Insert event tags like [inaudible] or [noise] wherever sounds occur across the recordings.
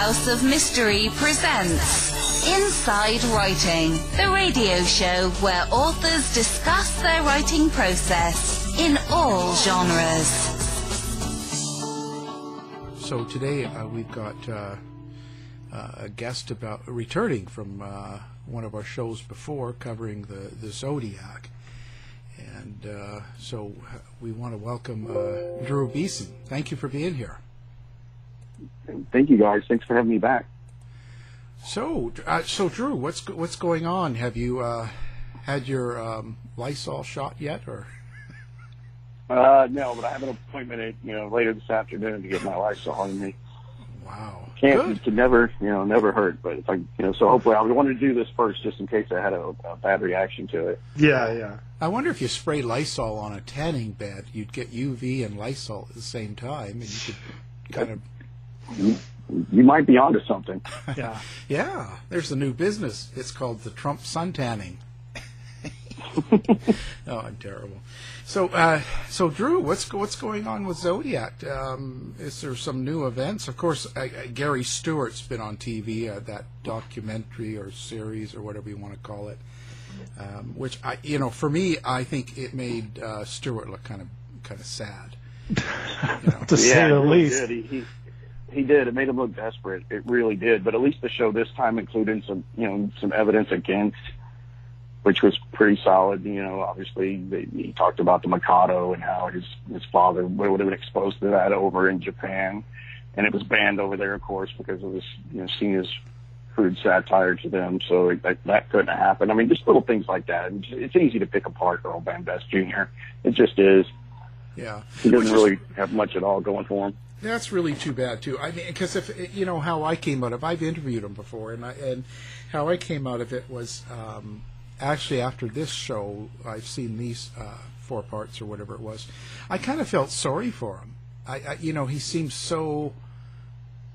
House of Mystery presents Inside Writing, the radio show where authors discuss their writing process in all genres. So today uh, we've got uh, uh, a guest about returning from uh, one of our shows before covering the, the Zodiac. And uh, so uh, we want to welcome Drew Beeson. Thank you for being here. Thank you guys. Thanks for having me back. So, uh, so Drew, what's what's going on? Have you uh, had your um, Lysol shot yet, or? Uh, no, but I have an appointment at, you know later this afternoon to get my Lysol on me. Wow, Can't good. can never you know never hurt, but if I you know so hopefully I wanted to do this first just in case I had a, a bad reaction to it. Yeah, yeah. I wonder if you spray Lysol on a tanning bed, you'd get UV and Lysol at the same time, and you could kind of You, you might be onto something. [laughs] Yeah. Yeah, there's a new business. It's called the Trump sun tanning. [laughs] oh, I'm terrible. So, uh, so Drew, what's what's going on with Zodiac? Um, is there some new events? Of course, uh, Gary Stewart's been on TV, uh, that documentary or series or whatever you want to call it. Um, which I, you know, for me, I think it made uh, Stewart look kind of kind of sad. [laughs] You know? To say yeah, the least. Did. He, he he did. It made him look desperate. It really did. But at least the show this time included some you know some evidence against, which was pretty solid. You know, obviously they, he talked about the Mikado and how his his father would have been exposed to that over in Japan, and it was banned over there, of course, because it was you know seen as crude satire to them. So it, that, that couldn't have happened. I mean, just little things like that. It's, it's easy to pick apart Earl Van Best Jr. It just is. yeah, He doesn't is- really have much at all going for him. That's really too bad too. I mean, because if you know how I came out of, I've interviewed him before, and I, and how I came out of it was um, actually after this show. I've seen these uh, four parts or whatever it was. I kind of felt sorry for him. I, I you know, he seems so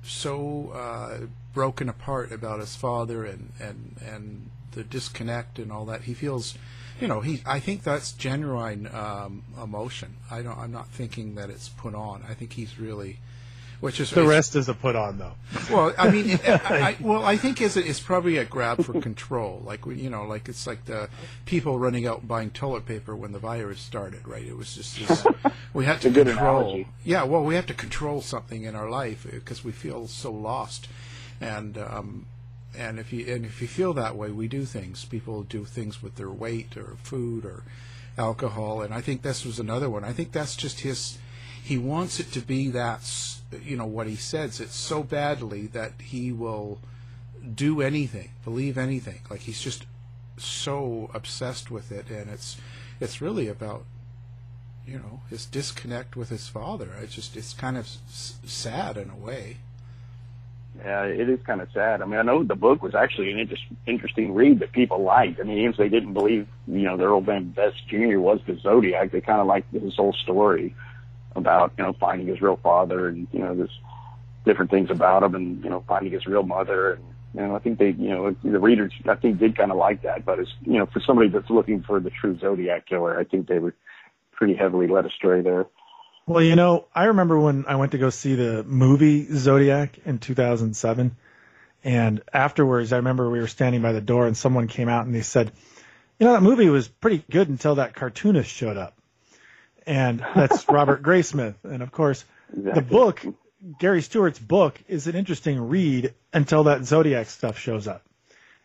so uh, broken apart about his father and and and the disconnect and all that. He feels. You know, he. I think that's genuine um, emotion. I don't. I'm not thinking that it's put on. I think he's really, which is The rest is a put on, though. well, I mean, it, I, I, [laughs] well, I think is it's probably a grab for control. Like you know, like it's like the people running out and buying toilet paper when the virus started, right? It was just this, [laughs] we had to good control. analogy. Yeah, well, we have to control something in our life because we feel so lost, and um, and if you and if you feel that way, we do things. People do things with their weight or food or alcohol, and I think this was another one. I think that's just his. He wants it to be that, you know, what he says. It's so badly that he will do anything, believe anything. Like he's just so obsessed with it, and it's it's really about you know his disconnect with his father. It's just it's kind of s- sad in a way. Yeah, it is kind of sad. I mean, I know the book was actually an inter- interesting read that people liked. I mean, even if they didn't believe, you know, the Earl Van Best Jr. was the Zodiac, they kind of liked his whole story about, you know, finding his real father and, you know, this different things about him and, you know, finding his real mother. And, know, I think they, you know, the readers, I think did kind of like that. But it's, you know, for somebody that's looking for the true Zodiac killer, I think they were pretty heavily led astray there. Well, you know, I remember when I went to go see the movie Zodiac in 2007. And afterwards, I remember we were standing by the door and someone came out and they said, you know, that movie was pretty good until that cartoonist showed up. And that's [laughs] Robert Graysmith. And of course, the book, Gary Stewart's book, is an interesting read until that Zodiac stuff shows up.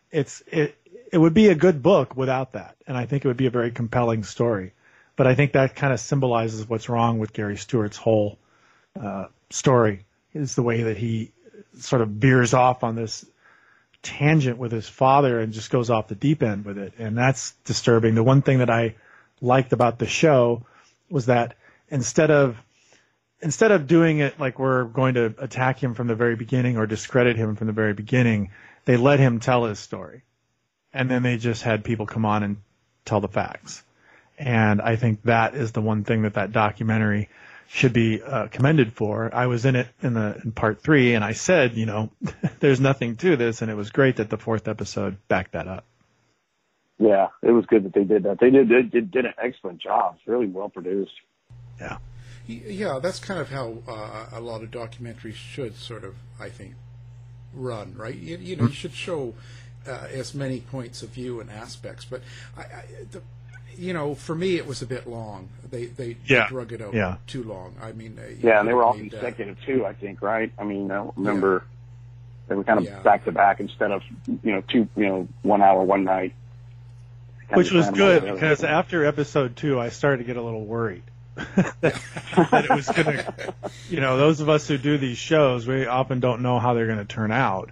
It's, it, it would be a good book without that. And I think it would be a very compelling story. But I think that kind of symbolizes what's wrong with Gary Stewart's whole uh, story is the way that he sort of veers off on this tangent with his father and just goes off the deep end with it. And that's disturbing. The one thing that I liked about the show was that instead of instead of doing it like we're going to attack him from the very beginning or discredit him from the very beginning, they let him tell his story. And then they just had people come on and tell the facts. And I think that is the one thing that that documentary should be uh, commended for. I was in it in the in part three, and I said, you know, [laughs] there's nothing to this, and it was great that the fourth episode backed that up. Yeah, it was good that they did that. They did they did, did an excellent job. It's really well produced. Yeah. Yeah, that's kind of how uh, a lot of documentaries should sort of, I think, run, right? You, you know, you should show uh, as many points of view and aspects. But I, I the, you know, for me, it was a bit long. They they Yeah. drug it out Yeah. too long. I mean, uh, Yeah, and they were all need, uh, consecutive too. I think, right? I mean, I don't remember they were kind of back to back instead of you know two, you know, one hour, one night. Which was good together. because after episode two, I started to get a little worried that, [laughs] that it was going to, you know, those of us who do these shows, we often don't know how they're going to turn out.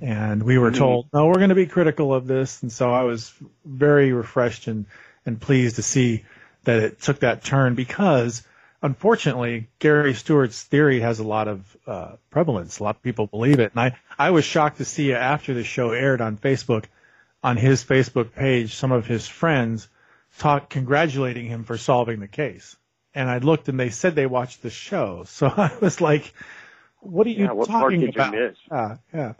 And we were Mhm. told, no, we're going to be critical of this. And so I was very refreshed and, and pleased to see that it took that turn because unfortunately, Gary Stewart's theory has a lot of uh, prevalence. A lot of people believe it. And I, I was shocked to see after the show aired on Facebook, on his Facebook page, some of his friends talk congratulating him for solving the case. And I looked and they said they watched the show. [laughs] So I was like, what are you Yeah, what part talking did you about? miss? Yeah, yeah.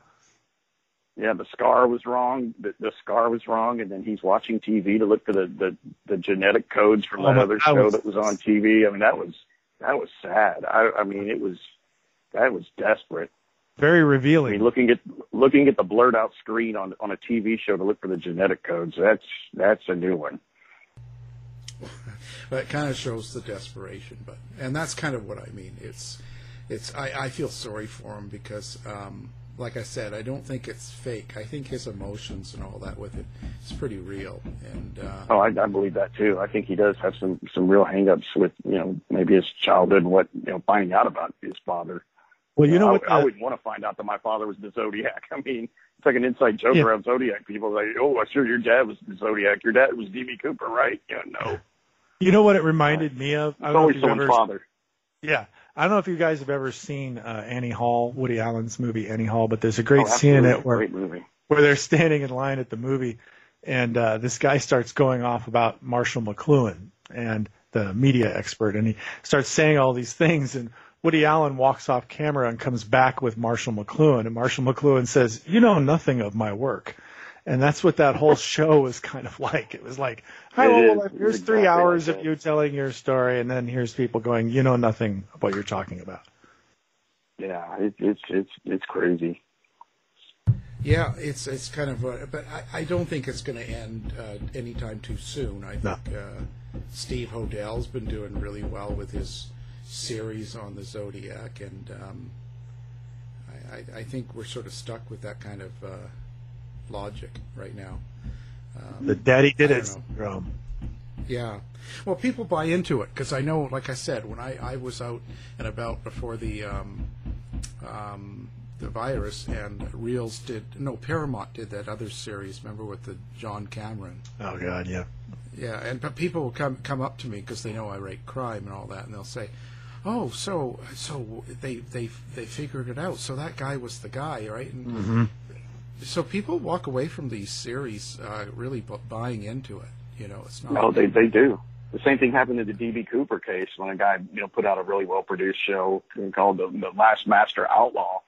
Yeah, the scar was wrong. The, the scar was wrong, and then he's watching TV to look for the the, the genetic codes from Oh, that other show was- that was on TV. I mean, that was that was sad. I, I mean, it was that was desperate. Very I revealing. mean, looking at looking at the blurred out screen on on a TV show to look for the genetic codes. That's that's a new one. But it kind of shows the desperation. But and that's kind of what I mean. It's it's I, I feel sorry for him because um, like I said, I don't think it's fake. I think his emotions and all that with it is pretty real. And uh, Oh, I, I believe that too. I think he does have some some real hangups with you know maybe his childhood and what you know finding out about his father. well, you know I, what? I the- would want to find out that my father was the Zodiac. [laughs] I mean, it's like an inside joke Yeah. around Zodiac. People are like, oh, I'm sure your dad was the Zodiac. Your dad was DB Cooper, right? You know, no. you know what it reminded me of? I It's don't always someone's ever, father. Yeah. I don't know if you guys have ever seen uh, Annie Hall, Woody Allen's movie Annie Hall, but there's a great Oh, scene in it where where they're standing in line at the movie, and uh, this guy starts going off about Marshall McLuhan and the media expert, and he starts saying all these things, and Woody Allen walks off camera and comes back with Marshall McLuhan, and Marshall McLuhan says, "You know nothing of my work." And that's what that whole show was kind of [laughs] like. It was like, "Hi, It well, is. here's three exactly hours like of you telling your story, and then here's people going, "You know nothing of what you're talking about." Yeah, it, it's it's it's crazy. yeah, it's it's kind of. A, but I, I don't think it's going to end uh, anytime too soon. I No. think uh, Steve Hodel's been doing really well with his series on the Zodiac, and um, I, I, I think we're sort of stuck with that kind of uh, logic right now. Um, The daddy did it syndrome. Yeah. Well, people buy into it because I know, like I said, when I, I was out and about before the um, um, the virus and Reels did no Paramount did that other series. Remember with the John Cameron? Oh God, yeah. Yeah, and but people will come come up to me because they know I write crime and all that, and they'll say, "Oh, so so they they they figured it out. So that guy was the guy, right?" And Mm-hmm. So people walk away from these series uh, really bu- buying into it. You know, it's not. No, they they do. The same thing happened in the DB Cooper case when a guy you know put out a really well produced show called the, the Last Master Outlaw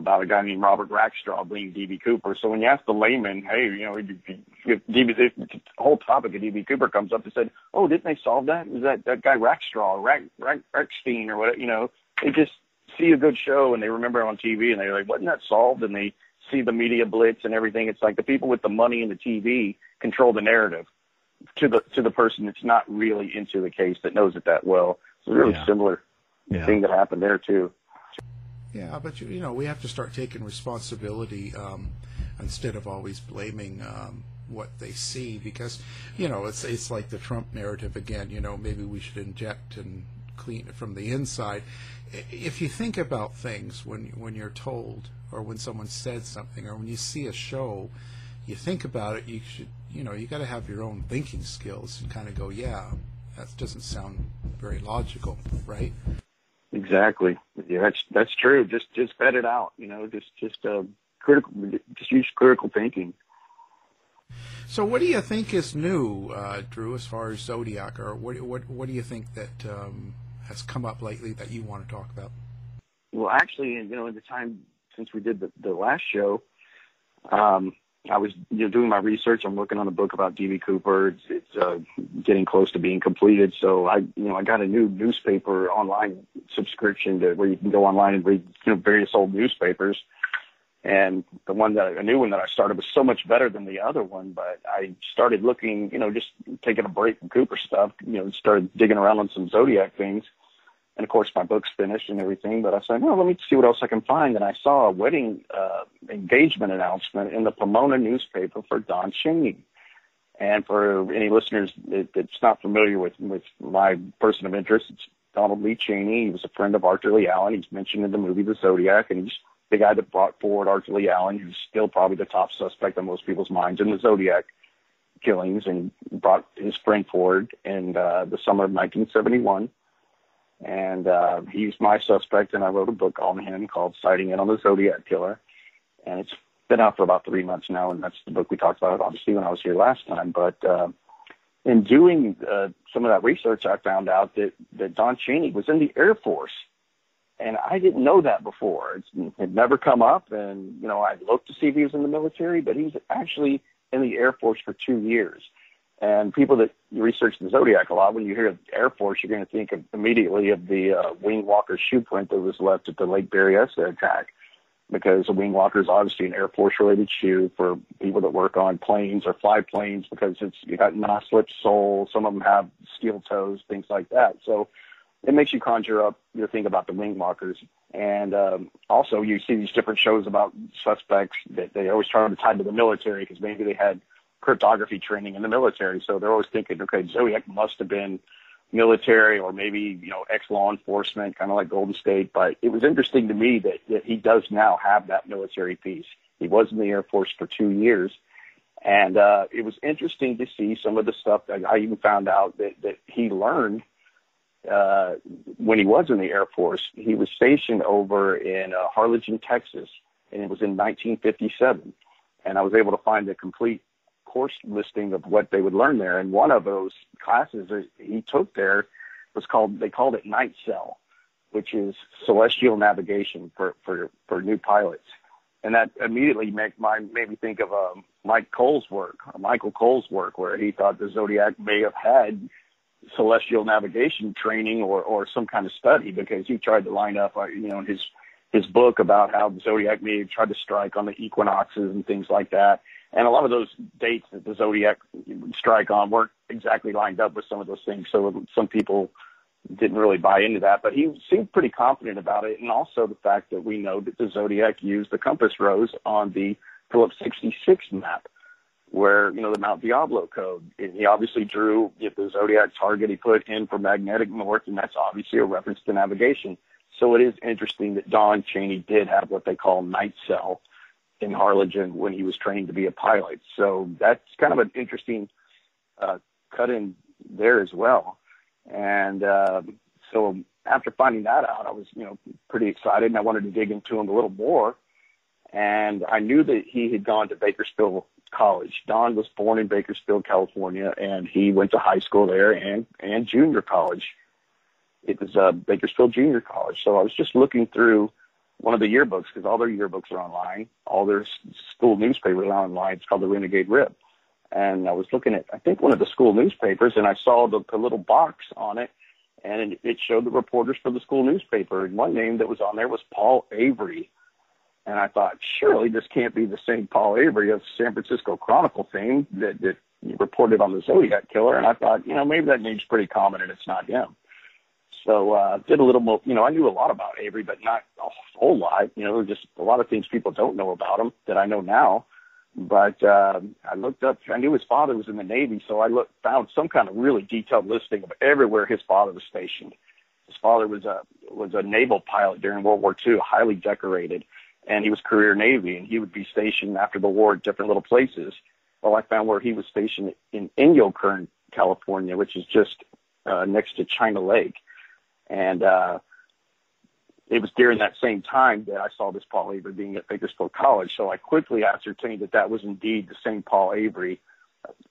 about a guy named Robert Rackstraw being DB Cooper. So when you ask the layman, hey, you know, DB, the whole topic of DB Cooper comes up, they said, oh, didn't they solve that? Was that that guy Rackstraw, Rack, Rack, Rackstein, or what? You know, they just see a good show and they remember it on TV and they're like, wasn't that solved? And they see the media blitz and everything. It's like the people with the money and the TV control the narrative to the to the person that's not really into the case that knows it that well. It's a really Yeah. similar Yeah. thing that happened there too. Yeah, but you, you know, we have to start taking responsibility um, instead of always blaming um, what they see because you know it's it's like the Trump narrative again. You know, maybe we should inject and clean it from the inside. If you think about things when when you're told or when someone said something or when you see a show, you think about it. You should you know you got to have your own thinking skills and kind of go, yeah, that doesn't sound very logical, right? Exactly. Yeah, that's that's true. Just just vet it out. You know, just just uh, critical. Just use critical thinking. So, what do you think is new, uh, Drew, as far as Zodiac, or what what what do you think that um, has come up lately that you want to talk about? Well, actually, you know, in the time since we did the, the last show, um, I was you know doing my research. I'm working on a book about DB Cooper. It's, it's uh, getting close to being completed. So I, you know, I got a new newspaper online subscription to where you can go online and read you know various old newspapers. And the one that a new one that I started was so much better than the other one. But I started looking, you know, just taking a break from Cooper stuff, you know, started digging around on some zodiac things. And of course, my book's finished and everything. But I said, no, let me see what else I can find. And I saw a wedding uh, engagement announcement in the Pomona newspaper for Don Cheney. And for any listeners that, that's not familiar with with my person of interest, it's Donald Lee Cheney. He was a friend of Arthur Lee Allen. He's mentioned in the movie The Zodiac, and he's the guy that brought forward Arthur Lee Allen, who's still probably the top suspect on most people's minds in the Zodiac killings, and brought his friend forward in uh, the summer of 1971. And uh, he's my suspect, and I wrote a book on him called Sighting In on the Zodiac Killer. And it's been out for about three months now, and that's the book we talked about, obviously, when I was here last time. But uh, in doing uh, some of that research, I found out that, that Don Cheney was in the Air Force and I didn't know that before. It had never come up, and you know, I looked to see if he was in the military, but he's actually in the Air Force for two years. And people that research the Zodiac a lot, when you hear Air Force, you're going to think of, immediately of the uh, wing walker shoe print that was left at the Lake Berryessa attack, because a wing walker is obviously an Air Force related shoe for people that work on planes or fly planes because it's you got non-slip sole. Some of them have steel toes, things like that. So it makes you conjure up your thing about the wing walkers. And um, also, you see these different shows about suspects that they always try to tie to the military because maybe they had cryptography training in the military. So they're always thinking, okay, Zodiac must have been military or maybe you know ex law enforcement, kind of like Golden State. But it was interesting to me that, that he does now have that military piece. He was in the Air Force for two years. And uh, it was interesting to see some of the stuff that I even found out that, that he learned uh, when he was in the Air Force, he was stationed over in uh, Harlingen, Texas, and it was in 1957. And I was able to find a complete course listing of what they would learn there. And one of those classes that he took there was called, they called it Night Cell, which is celestial navigation for, for, for new pilots. And that immediately make my, made me think of um, Mike Cole's work, Michael Cole's work, where he thought the Zodiac may have had celestial navigation training or, or some kind of study because he tried to line up, uh, you know, his his book about how the zodiac may have tried to strike on the equinoxes and things like that. And a lot of those dates that the zodiac strike on weren't exactly lined up with some of those things. So some people didn't really buy into that, but he seemed pretty confident about it. And also the fact that we know that the zodiac used the compass rose on the Phillips 66 map where you know the Mount Diablo code. And he obviously drew if the zodiac target he put in for magnetic north, and that's obviously a reference to navigation. So it is interesting that Don Cheney did have what they call night cell in Harlingen when he was trained to be a pilot. So that's kind of an interesting uh, cut in there as well. And uh, so after finding that out, I was you know pretty excited, and I wanted to dig into him a little more. And I knew that he had gone to Bakersfield college. Don was born in Bakersfield, California, and he went to high school there and and junior college. It was uh, Bakersfield Junior College. So I was just looking through one of the yearbooks because all their yearbooks are online. All their school newspapers are online. It's called the Renegade Rip. And I was looking at, I think, one of the school newspapers, and I saw the, the little box on it, and it showed the reporters for the school newspaper. And one name that was on there was Paul Avery. And I thought, surely this can't be the same Paul Avery of San Francisco Chronicle fame that, that reported on the Zodiac killer. And I thought, you know, maybe that name's pretty common and it's not him. So uh, did a little more, you know, I knew a lot about Avery, but not a whole lot. You know, just a lot of things people don't know about him that I know now. But uh, I looked up. I knew his father was in the Navy, so I looked, found some kind of really detailed listing of everywhere his father was stationed. His father was a was a naval pilot during World War II, highly decorated and he was career Navy, and he would be stationed after the war at different little places. Well, I found where he was stationed in Inyokern, California, which is just uh, next to China Lake, and uh, it was during that same time that I saw this Paul Avery being at Bakersfield College. So I quickly ascertained that that was indeed the same Paul Avery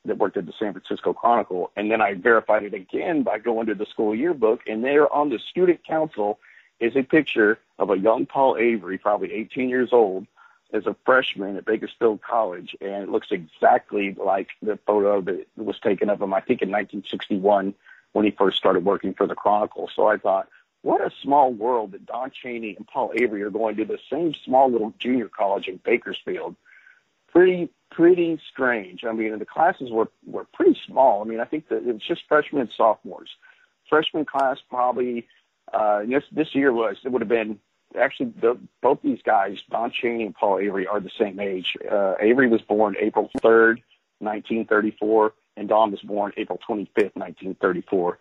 that worked at the San Francisco Chronicle, and then I verified it again by going to the school yearbook, and there on the student council is a picture of a young Paul Avery, probably 18 years old, as a freshman at Bakersfield College, and it looks exactly like the photo that was taken of him, I think, in 1961 when he first started working for the Chronicle. So I thought, what a small world that Don Cheney and Paul Avery are going to the same small little junior college in Bakersfield. Pretty, pretty strange. I mean, the classes were, were pretty small. I mean, I think that it was just freshmen and sophomores. Freshman class probably, uh, this, this year was, it would have been actually the, both these guys, Don Cheney and Paul Avery, are the same age. Uh, Avery was born April 3rd, 1934, and Don was born April 25th, 1934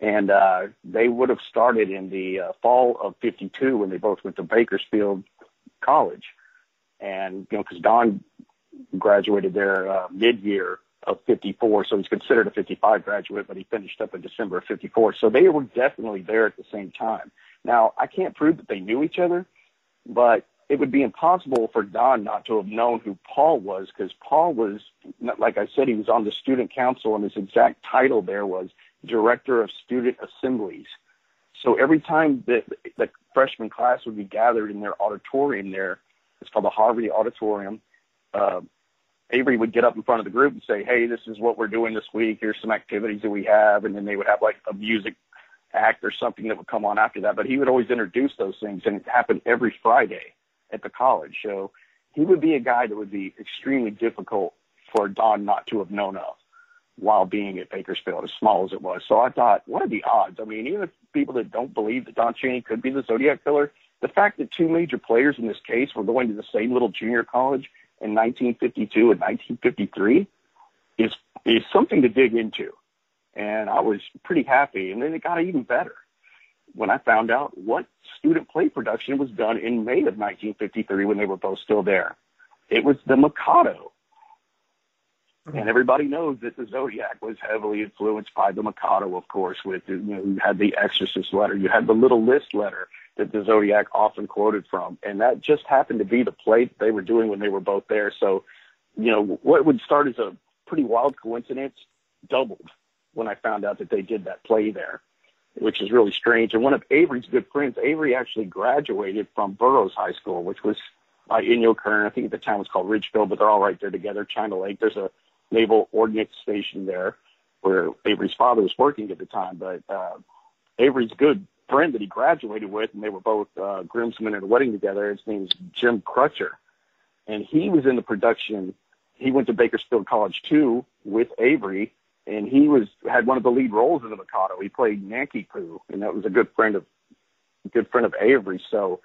and uh, they would have started in the uh, fall of '52 when they both went to Bakersfield College, and you know because Don graduated there uh, mid-year of '54, so he's considered a '55 graduate, but he finished up in December of '54. So they were definitely there at the same time. Now I can't prove that they knew each other, but it would be impossible for Don not to have known who Paul was because Paul was, like I said, he was on the student council, and his exact title there was director of student assemblies. So every time that the freshman class would be gathered in their auditorium there, it's called the Harvey Auditorium, uh, Avery would get up in front of the group and say, hey, this is what we're doing this week. Here's some activities that we have. And then they would have like a music act or something that would come on after that. But he would always introduce those things, and it happened every Friday at the college. So he would be a guy that would be extremely difficult for Don not to have known of while being at Bakersfield, as small as it was. So I thought, what are the odds? I mean, even people that don't believe that Don Cheney could be the Zodiac killer, the fact that two major players in this case were going to the same little junior college in 1952 and 1953 is is something to dig into. And I was pretty happy. And then it got even better when I found out what student play production was done in May of 1953 when they were both still there. It was The Mikado and mm-hmm. everybody knows that the Zodiac was heavily influenced by the Mikado, of course, with, you know, you had the Exorcist letter, you had the Little List letter that the Zodiac often quoted from. And that just happened to be the play that they were doing when they were both there. So, you know, what would start as a pretty wild coincidence doubled when I found out that they did that play there, which is really strange. And one of Avery's good friends, Avery actually graduated from Burroughs High School, which was by Inyokern. I think at the time it was called Ridgefield, but they're all right there together. China Lake. There's a Naval Ordnance Station there, where Avery's father was working at the time. But uh, Avery's good friend that he graduated with, and they were both uh, groomsmen at a wedding together. His name's Jim Crutcher, and he was in the production. He went to Bakersfield College too with Avery, and he was had one of the lead roles in the Mikado. He played Nanki-Poo, and that was a good friend of good friend of Avery. So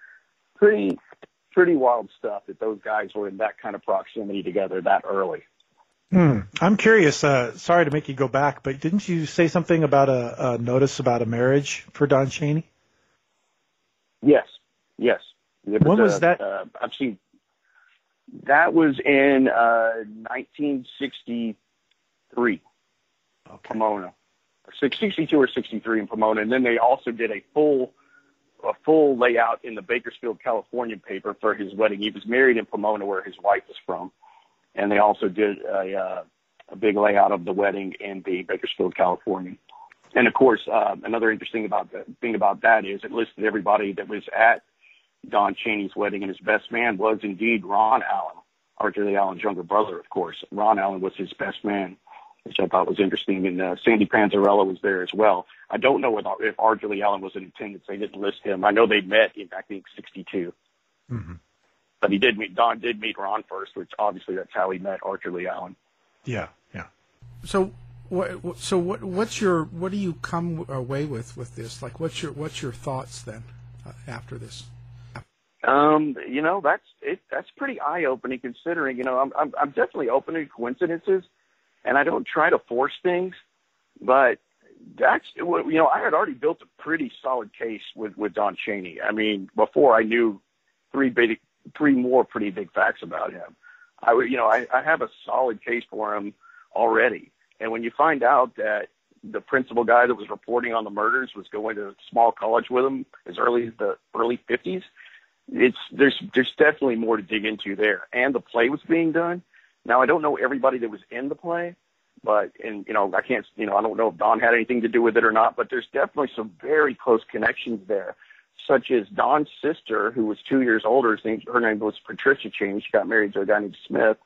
pretty pretty wild stuff that those guys were in that kind of proximity together that early. Hmm. I'm curious. Uh, sorry to make you go back, but didn't you say something about a, a notice about a marriage for Don Cheney? Yes. Yes. Was when was uh, that? Uh, I've seen. That was in uh, 1963. Okay. Pomona, 62 or 63 in Pomona, and then they also did a full a full layout in the Bakersfield, California paper for his wedding. He was married in Pomona, where his wife is from and they also did a, uh, a big layout of the wedding in the Bakersfield, California. And of course, uh, another interesting about the thing about that is it listed everybody that was at Don Cheney's wedding, and his best man was indeed Ron Allen, Arthur Allen's younger brother, of course. Ron Allen was his best man, which I thought was interesting. And uh, Sandy Panzarella was there as well. I don't know if, if Arthur Lee Allen was in attendance. They didn't list him. I know they met in I think '62. Mm-hmm. But he did meet Don did meet Ron first, which obviously that's how he met Arthur Lee Allen. Yeah, yeah. So what? So what? What's your? What do you come away with with this? Like, what's your what's your thoughts then uh, after this? Um, you know, that's it. That's pretty eye opening considering. You know, I'm I'm I'm definitely open to coincidences, and I don't try to force things, but that's you know I had already built a pretty solid case with with Don Cheney. I mean, before I knew three big three more pretty big facts about him. I would, you know, I, I have a solid case for him already. And when you find out that the principal guy that was reporting on the murders was going to small college with him as early as the early 50s, it's there's there's definitely more to dig into there. And the play was being done. Now I don't know everybody that was in the play, but and you know I can't you know I don't know if Don had anything to do with it or not, but there's definitely some very close connections there such as Don's sister, who was two years older. Her name was Patricia Cheney. She got married to a guy named Smith.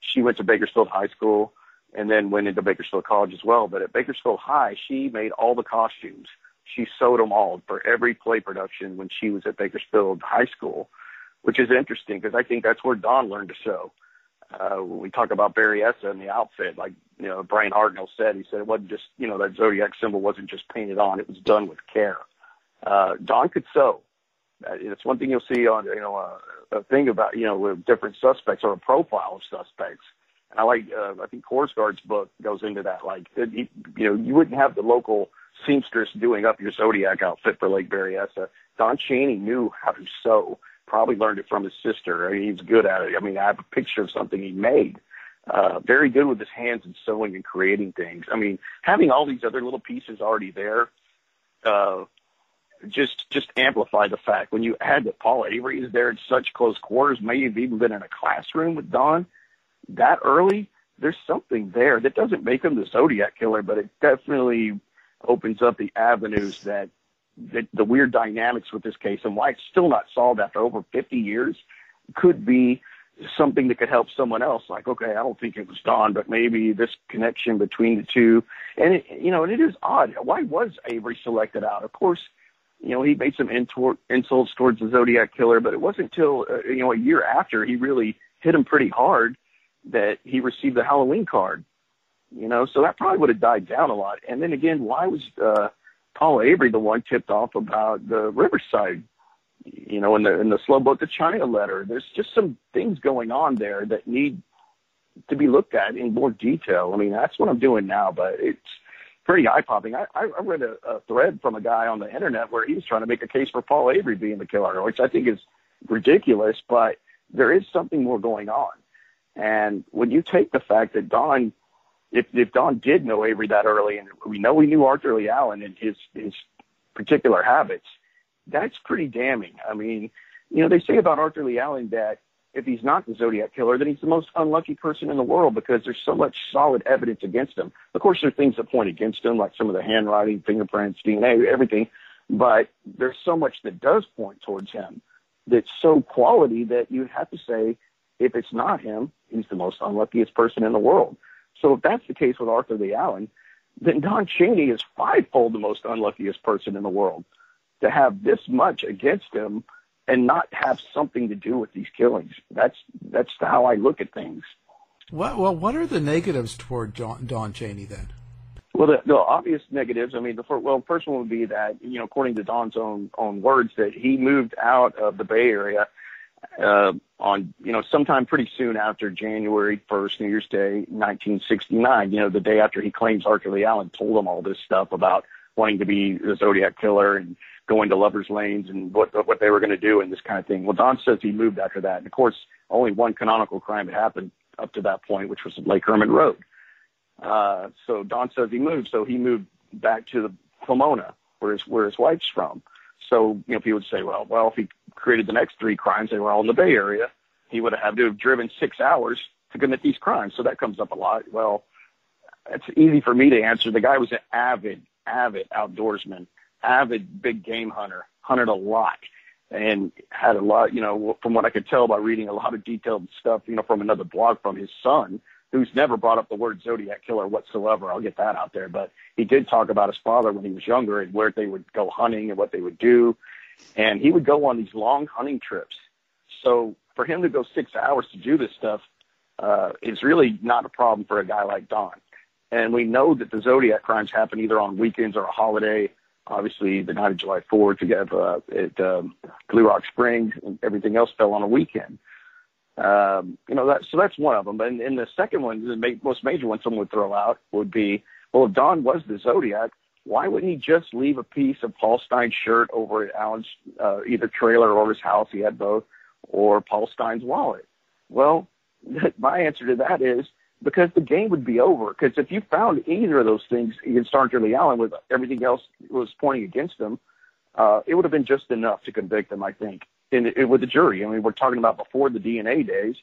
She went to Bakersfield High School and then went into Bakersfield College as well. But at Bakersfield High, she made all the costumes. she sewed them all for every play production when she was at Bakersfield High School, which is interesting because I think that's where Don learned to sew. Uh, we talk about Berryessa and the outfit, like, you know, Bryan Hartnell said, he said it wasn't just, you know, that zodiac symbol wasn't just painted on, it was done with care. Uh, Don could sew. Uh, it's one thing you'll see on, you know, a, a thing about, you know, with different suspects or a profile of suspects. And I like, uh, I think Korsgaard's book goes into that. Like, it, you know, you wouldn't have the local seamstress doing up your Zodiac outfit for Lake Berryessa. Don Cheney knew how to sew, probably learned it from his sister. I mean, he was good at it. I mean, I have a picture of something he made. Uh, very good with his hands and sewing and creating things. I mean, having all these other little pieces already there, uh, just just amplify the fact when you add that Paul Avery is there in such close quarters, maybe you've even been in a classroom with Don that early. There's something there that doesn't make him the Zodiac killer, but it definitely opens up the avenues that, that the weird dynamics with this case and why it's still not solved after over 50 years could be something that could help someone else. Like, okay, I don't think it was Don, but maybe this connection between the two. And it, you know, and it is odd. Why was Avery selected out? Of course, you know, he made some intor- insults towards the Zodiac killer, but it wasn't until uh, you know a year after he really hit him pretty hard that he received the Halloween card. You know, so that probably would have died down a lot. And then again, why was uh, Paul Avery the one tipped off about the Riverside? You know, in the in the slow boat to China letter, there's just some things going on there that need to be looked at in more detail. I mean, that's what I'm doing now, but it's pretty eye popping. I, I read a, a thread from a guy on the internet where he was trying to make a case for Paul Avery being the killer, which I think is ridiculous, but there is something more going on. And when you take the fact that Don if if Don did know Avery that early, and we know he knew Arthur Lee Allen and his his particular habits, that's pretty damning. I mean, you know, they say about Arthur Lee Allen that if he's not the Zodiac killer, then he's the most unlucky person in the world because there's so much solid evidence against him. Of course, there are things that point against him, like some of the handwriting, fingerprints, DNA, everything, but there's so much that does point towards him that's so quality that you'd have to say, if it's not him, he's the most unluckiest person in the world. So if that's the case with Arthur Lee Allen, then Don Cheney is fivefold the most unluckiest person in the world to have this much against him and not have something to do with these killings. That's that's how I look at things. What, well, what are the negatives toward Don, Don Cheney then? Well, the, the obvious negatives. I mean, the well, first one would be that you know, according to Don's own own words, that he moved out of the Bay Area on, you know, sometime pretty soon after January 1st, New Year's Day, 1969, you know, the day after he claims Arthur Lee Allen told him all this stuff about wanting to be the Zodiac killer and going to lovers lanes and what what they were going to do and this kind of thing. Well, Don says he moved after that. And of course, only one canonical crime had happened up to that point, which was Lake Herman Road. Uh, so Don says he moved. So he moved back to the Pomona, where his, where his wife's from. So, you know, people would say, well, well, if he created the next three crimes, they were all in the Bay Area, he would have had to have driven six hours to commit these crimes. So that comes up a lot. Well, it's easy for me to answer. The guy was an avid, avid outdoorsman, avid big game hunter, hunted a lot and had a lot, you know, from what I could tell by reading a lot of detailed stuff, you know, from another blog from his son, who's never brought up the word Zodiac killer whatsoever. I'll get that out there. But he did talk about his father when he was younger and where they would go hunting and what they would do. And he would go on these long hunting trips. So for him to go six hours to do this stuff uh, is really not a problem for a guy like Don. And we know that the Zodiac crimes happen either on weekends or a holiday. Obviously, the night of July 4th, you have uh, at um, Blue Rock Springs, and everything else fell on a weekend. Um, you know, that, so that's one of them. In, in the second one, the ma- most major one someone would throw out would be, well, if Don was the Zodiac, why wouldn't he just leave a piece of Paul Stine's shirt over at Allen's uh, either trailer or his house? He had both, or Paul Stine's wallet. Well, [laughs] my answer to that is because the game would be over. Because if you found either of those things against Arthur Allen with everything else was pointing against him, uh, it would have been just enough to convict him, I think in, in with the jury. I mean, we're talking about before the DNA days,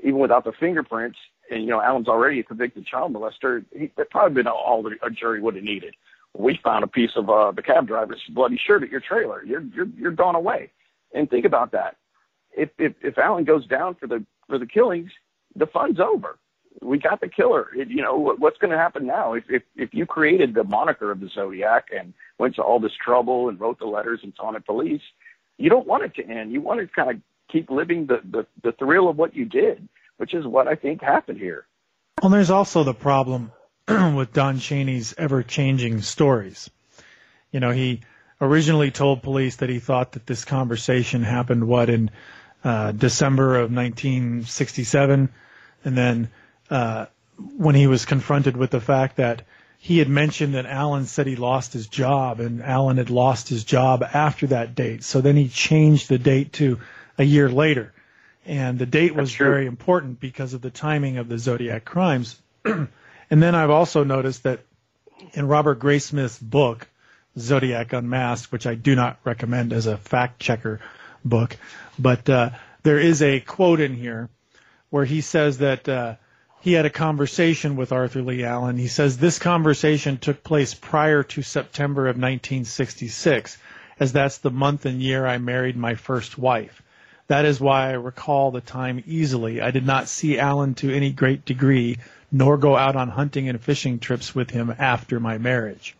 even without the fingerprints. And you know, Allen's already a convicted child molester. He, that probably been all the, a jury would have needed. We found a piece of uh, the cab driver's bloody shirt at your trailer. You're you're you're gone away. And think about that. If if if Allen goes down for the for the killings, the fun's over. we got the killer. It, you know, what's going to happen now? If, if, if you created the moniker of the Zodiac and went to all this trouble and wrote the letters and taunted police, you don't want it to end. You want to kind of keep living the, the, the thrill of what you did, which is what I think happened here. Well, there's also the problem [clears throat] with Don Cheney's ever changing stories. You know, he originally told police that he thought that this conversation happened, what, in uh, December of 1967. And then uh, when he was confronted with the fact that he had mentioned that Allen said he lost his job, and Allen had lost his job after that date. So then he changed the date to a year later. And the date was very important because of the timing of the Zodiac crimes. [clears throat] and then I've also noticed that in Robert Graysmith's book, Zodiac Unmasked, which I do not recommend as a fact checker book, but uh, there is a quote in here where he says that uh, he had a conversation with Arthur Lee Allen. He says this conversation took place prior to September of 1966, as that's the month and year I married my first wife. That is why I recall the time easily. I did not see Allen to any great degree, nor go out on hunting and fishing trips with him after my marriage.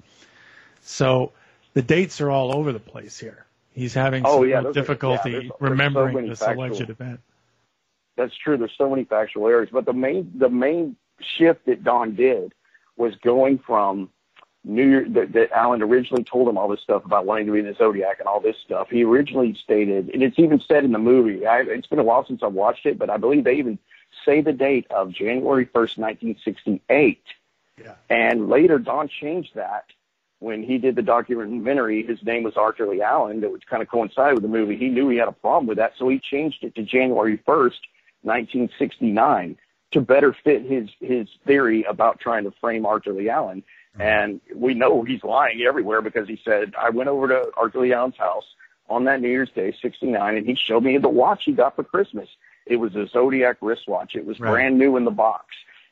So the dates are all over the place here. He's having oh, some yeah, difficulty are, yeah, remembering so this factual, alleged event. That's true. There's so many factual errors, but the main the main shift that Don did was going from New Year that, that Allen originally told him all this stuff about wanting to be in the Zodiac and all this stuff. He originally stated, and it's even said in the movie. I, it's been a while since I've watched it, but I believe they even say the date of January 1st, 1968. Yeah. And later, Don changed that when he did the documentary, his name was Arthur Lee Allen, that would kind of coincide with the movie. He knew he had a problem with that, so he changed it to January 1st, 1969, to better fit his his theory about trying to frame Arthur Lee Allen. Mm-hmm. And we know he's lying everywhere because he said, I went over to Arthur Lee Allen's house on that New Year's Day, 69, and he showed me the watch he got for Christmas. It was a Zodiac wristwatch. It was right. brand new in the box.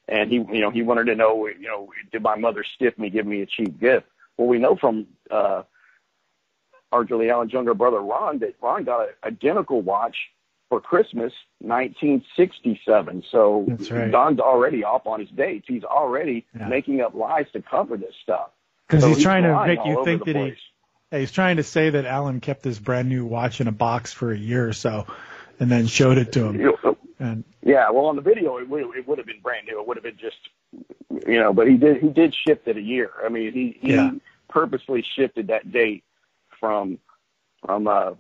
And he, you know, he wanted to know, you know, did my mother stiff me, give me a cheap gift? Well, we know from uh, Arthur Lee Allen's younger brother Ron that Ron got an identical watch for Christmas 1967. So right. Don's already off on his dates. He's already yeah. making up lies to cover this stuff. Because so he's, he's, trying to make you think that he. he's trying to say that Allen kept this brand new watch in a box for a year or so, and then showed it to him. And yeah, well, on the video, it would it would have been brand new. It would have been just, you know, but he did he did shift it a year. I mean, he he yeah purposely shifted that date from from uh,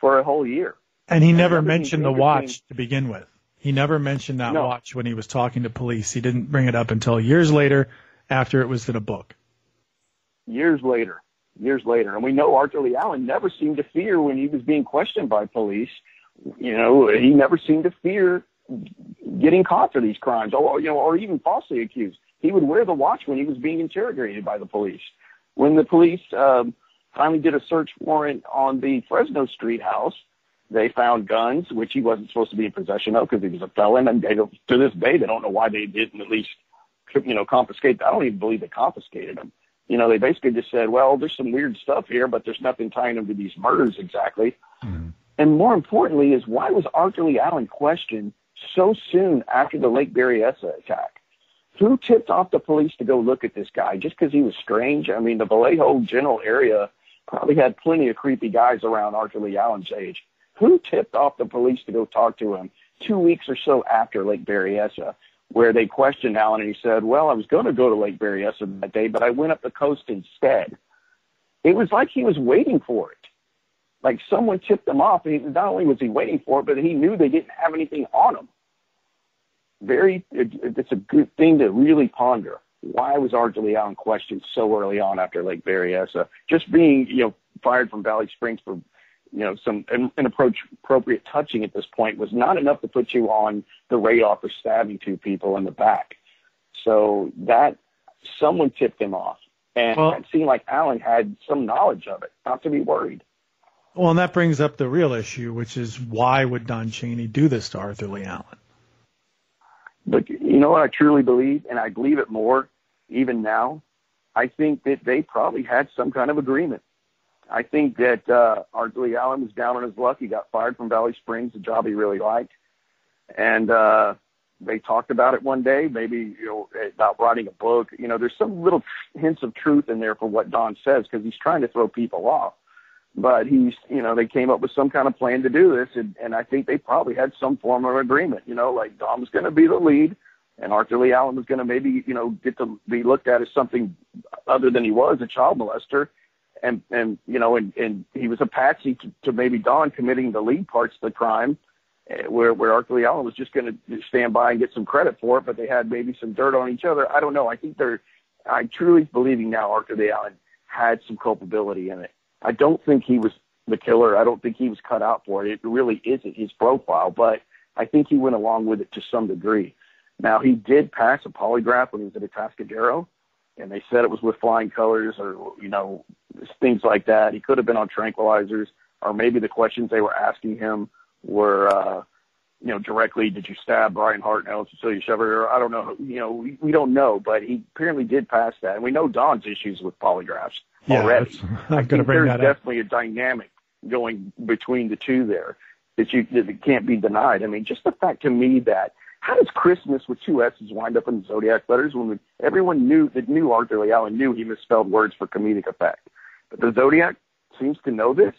for a whole year. And he never and mentioned the watch to begin with. He never mentioned that no. watch when he was talking to police. He didn't bring it up until years later, after it was in a book. Years later, years later, and we know Arthur Lee Allen never seemed to fear when he was being questioned by police. You know, he never seemed to fear getting caught for these crimes, or you know, or even falsely accused. He would wear the watch when he was being interrogated by the police. When the police um, finally did a search warrant on the Fresno Street house, they found guns, which he wasn't supposed to be in possession of because he was a felon. And they, to this day, they don't know why they didn't at least, you know, confiscate. I don't even believe they confiscated them. You know, they basically just said, well, there's some weird stuff here, but there's nothing tying them to these murders exactly. Mm-hmm. And more importantly is why was Arthur Lee Allen questioned so soon after the Lake Berryessa attack? who tipped off the police to go look at this guy just because he was strange? I mean, the Vallejo general area probably had plenty of creepy guys around Arthur Lee Allen's age. Who tipped off the police to go talk to him two weeks or so after Lake Berryessa, where they questioned Allen and he said, well, I was going to go to Lake Berryessa that day, but I went up the coast instead. It was like he was waiting for it. Like someone tipped him off. And not only was he waiting for it, but he knew they didn't have anything on him very, it's a good thing to really ponder. Why was Arthur Lee questioned so early on after Lake Berryessa? Just being, you know, fired from Valley Springs for, you know, some inappropriate touching at this point was not enough to put you on the radar for stabbing two people in the back. So that someone tipped him off, and well, it seemed like Allen had some knowledge of it, not to be worried. Well, and that brings up the real issue, which is why would Don Cheney do this to Arthur Lee Allen? But you know what I truly believe, and I believe it more even now. I think that they probably had some kind of agreement. I think that uh, Arthur Lee Allen was down on his luck. He got fired from Valley Springs, a job he really liked, and uh, they talked about it one day, maybe you know about writing a book. You know, there's some little hints of truth in there for what Don says because he's trying to throw people off. But he's, you know, they came up with some kind of plan to do this, and, and I think they probably had some form of agreement. You know, like Don was going to be the lead, and Arthur Lee Allen was going to maybe, you know, get to be looked at as something other than he was, a child molester, and and you know, and and he was a patsy to, to maybe Don committing the lead parts of the crime Eh, where where Arthur Lee Allen was just going to stand by and get some credit for it, but they had maybe some dirt on each other. I don't know. I think they're. I'm truly believing now Arthur Lee Allen had some culpability in it. I don't think he was the killer. I don't think he was cut out for it. It really isn't his profile, but I think he went along with it to some degree. Now he did pass a polygraph when he was at Atascadero, and they said it was with flying colors or you know things like that. He could have been on tranquilizers, or maybe the questions they were asking him were, uh, you know, directly, did you stab Bryan Hartnell Cecilia Chevalier? I don't know. You know, we, we don't know, but he apparently did pass that. And we know Don's issues with polygraphs yeah, already. [laughs] I'm going to bring there's that up. definitely a dynamic going between the two there that you that can't be denied. I mean, just the fact to me that how does Christmas with two S's wind up in zodiac letters when everyone knew that knew Arthur Lee Allen knew he misspelled words for comedic effect, but the zodiac seems to know this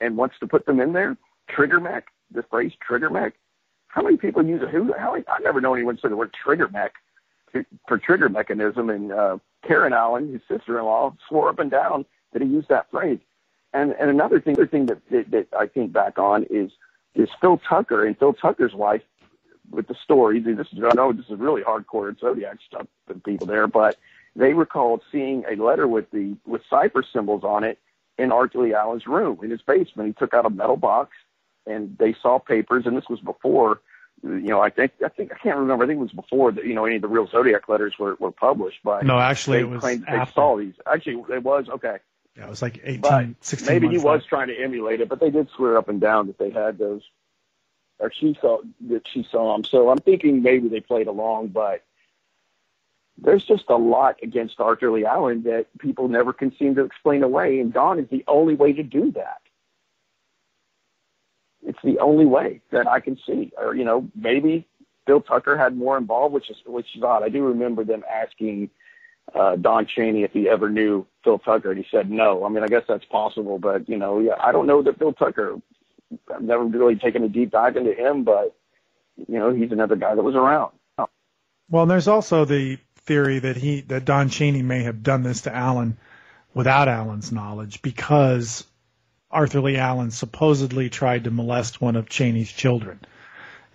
and wants to put them in there. Trigger Mech the phrase trigger mech? How many people use it? Who? How? I never know anyone say the word trigger mech for trigger mechanism. And uh, Karen Allen, his sister-in-law, swore up and down that he used that phrase. And and another thing, another thing that, that that I think back on is is Phil Tucker and Phil Tucker's wife with the story. This is I know this is really hardcore zodiac stuff for people there, but they recalled seeing a letter with the with cipher symbols on it in Arthur Allen's room in his basement. He took out a metal box and they saw papers, and this was before, you know, I think I think I can't remember. I think it was before that, you know, any of the real Zodiac letters were were published. But no, actually, they it was claimed after. they saw these. Actually, it was okay. Yeah, it was like 18, But 16 maybe he months was trying to emulate it, but they did swear up and down that they had those, or she saw that she saw them. So I'm thinking maybe they played along, but there's just a lot against Arthur Lee Allen that people never can seem to explain away, and Don is the only way to do that. The only way that I can see, or you know, maybe Bill Tucker had more involved, which is which is odd. I do remember them asking uh, Don Cheney if he ever knew Phil Tucker, and he said no. I mean, I guess that's possible, but you know, yeah, I don't know that Bill Tucker. I've never really taken a deep dive into him, but you know, he's another guy that was around. Well, and there's also the theory that he that Don Cheney may have done this to Allen without Allen's knowledge because Arthur Lee Allen supposedly tried to molest one of Cheney's children.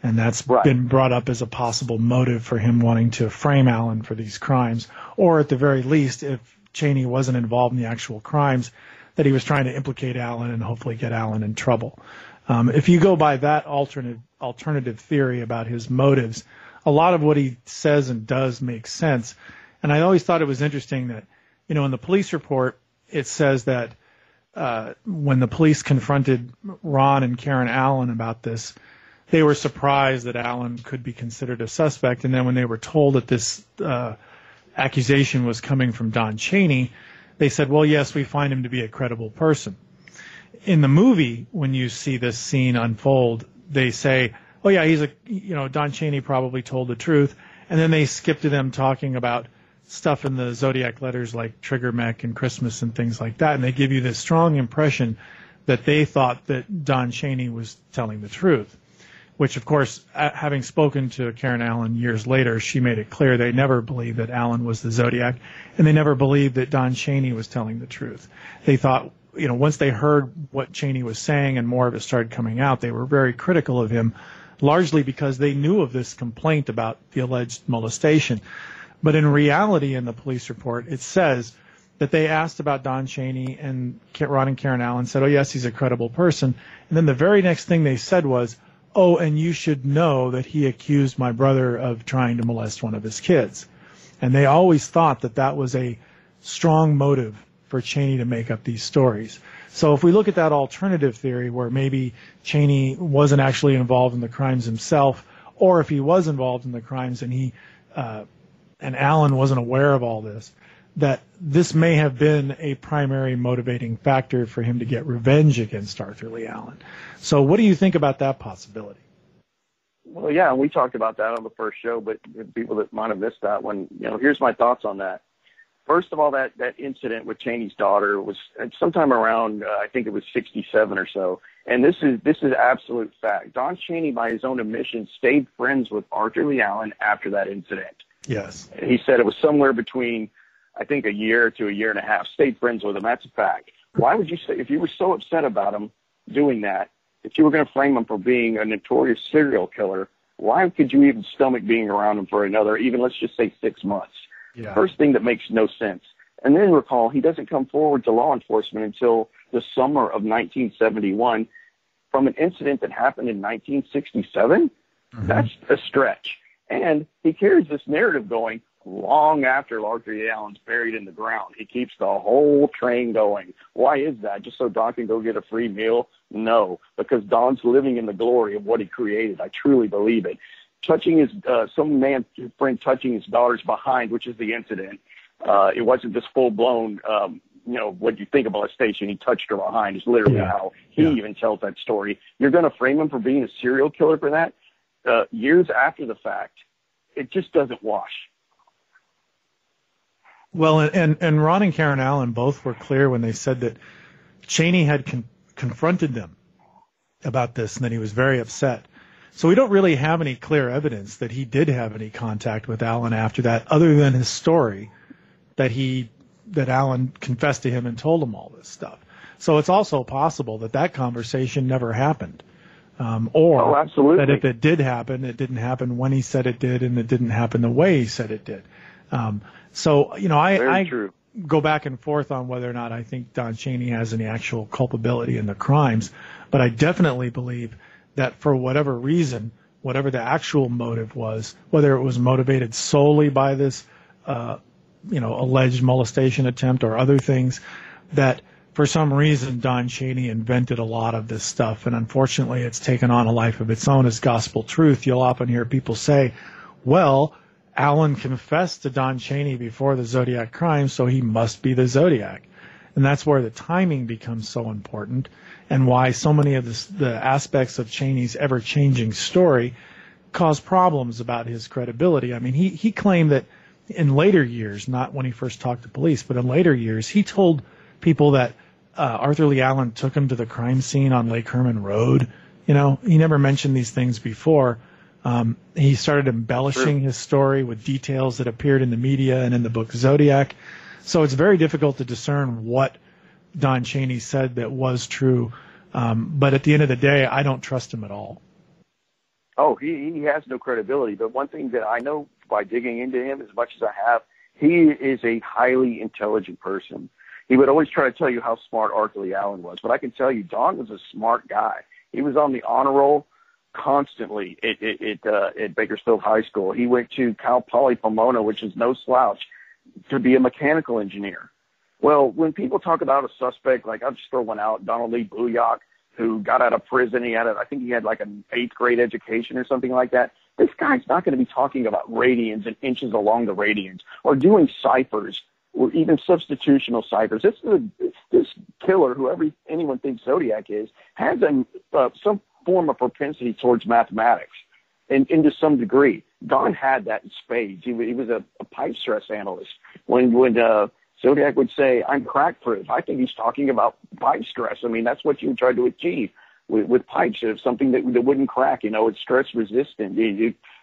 And that's Right. been brought up as a possible motive for him wanting to frame Allen for these crimes. Or at the very least, if Cheney wasn't involved in the actual crimes, that he was trying to implicate Allen and hopefully get Allen in trouble. Um, if you go by that alternate, alternative theory about his motives, a lot of what he says and does makes sense. And I always thought it was interesting that, you know, in the police report, it says that uh, when the police confronted Ron and Karen Allen about this, they were surprised that Allen could be considered a suspect. And then when they were told that this uh, accusation was coming from Don Cheney, they said, well, yes, we find him to be a credible person. In the movie, when you see this scene unfold, they say, oh, yeah, he's a, you know, Don Cheney probably told the truth. And then they skip to them talking about stuff in the zodiac letters like Trigger Mech and Christmas and things like that. And they give you this strong impression that they thought that Don Cheney was telling the truth which of course, having spoken to Karen Allen years later, she made it clear they never believed that Allen was the Zodiac, and they never believed that Don Cheney was telling the truth. They thought, you know, once they heard what Cheney was saying and more of it started coming out, they were very critical of him, largely because they knew of this complaint about the alleged molestation. But in reality, in the police report, it says that they asked about Don Cheney and Ron and Karen Allen said, oh, yes, he's a credible person. And then the very next thing they said was, oh, and you should know that he accused my brother of trying to molest one of his kids. And they always thought that that was a strong motive for Cheney to make up these stories. So if we look at that alternative theory where maybe Cheney wasn't actually involved in the crimes himself, or if he was involved in the crimes and he uh, and Allen wasn't aware of all this, that this may have been a primary motivating factor for him to get revenge against Arthur Lee Allen. So what do you think about that possibility? Well, yeah, we talked about that on the first show, but people that might have missed that one, you know, here's my thoughts on that. First of all, that that incident with Cheney's daughter was sometime around, uh, I think it was 67 or so, and this is this is absolute fact. Don Cheney, by his own admission, stayed friends with Arthur Lee Allen after that incident. Yes, he said it was somewhere between, I think, a year to a year and a half. Stayed friends with him. That's a fact. Why would you say if you were so upset about him doing that? If you were going to frame him for being a notorious serial killer, why could you even stomach being around him for another, even let's just say six months? Yeah. First thing that makes no sense. And then recall, he doesn't come forward to law enforcement until the summer of 1971 from an incident that happened in 1967. Mm-hmm. That's a stretch. And he carries this narrative going long after Arthur Allen's buried in the ground. He keeps the whole train going. Why is that? Just so Don can go get a free meal? No, because Don's living in the glory of what he created. I truly believe it touching his uh, some man friend touching his daughter's behind, which is the incident. Uh, it wasn't just full blown. Um, you know what you think of molestation. He touched her behind. Is literally yeah. how he yeah. even tells that story. You're going to frame him for being a serial killer for that uh, years after the fact. It just doesn't wash. Well, and and Ron and Karen Allen both were clear when they said that Cheney had con- confronted them about this, and that he was very upset. So we don't really have any clear evidence that he did have any contact with Allen after that, other than his story that he that Allen confessed to him and told him all this stuff. So it's also possible that that conversation never happened, um, or oh, that if it did happen, it didn't happen when he said it did, and it didn't happen the way he said it did. Um, so you know, I, I go back and forth on whether or not I think Don Cheney has any actual culpability in the crimes, but I definitely believe that for whatever reason, whatever the actual motive was, whether it was motivated solely by this, uh, you know, alleged molestation attempt or other things, that for some reason Don Cheney invented a lot of this stuff, and unfortunately, it's taken on a life of its own as gospel truth. You'll often hear people say, "Well." Allen confessed to Don Cheney before the Zodiac crime, so he must be the Zodiac. And that's where the timing becomes so important and why so many of the, the aspects of Cheney's ever changing story cause problems about his credibility. I mean, he, he claimed that in later years, not when he first talked to police, but in later years, he told people that uh, Arthur Lee Allen took him to the crime scene on Lake Herman Road. You know, he never mentioned these things before. Um, he started embellishing his story with details that appeared in the media and in the book Zodiac. So it's very difficult to discern what Don Cheney said that was true. Um, but at the end of the day, I don't trust him at all. Oh, he, he has no credibility. But one thing that I know by digging into him as much as I have, he is a highly intelligent person. He would always try to tell you how smart Arthur Lee Allen was. But I can tell you, Don was a smart guy. He was on the honor roll constantly at, at, at, uh, at Bakersfield High School. He went to Cal Poly Pomona, which is no slouch, to be a mechanical engineer. Well, when people talk about a suspect, like I'll just throw one out, Donald Lee Booyock, who got out of prison. He had, a, I think he had like an eighth grade education or something like that. This guy's not going to be talking about radians and inches along the radians or doing ciphers or even substitutional ciphers. This is a, this killer, whoever anyone thinks Zodiac is, has a, uh, some form of propensity towards mathematics, and, and to some degree. Don had that in spades. He, he was a, a pipe stress analyst. When when uh, Zodiac would say, I'm crack proof. I think he's talking about pipe stress. I mean, that's what you try to achieve with, with pipes. It's something that, that wouldn't crack, you know, it's stress resistant.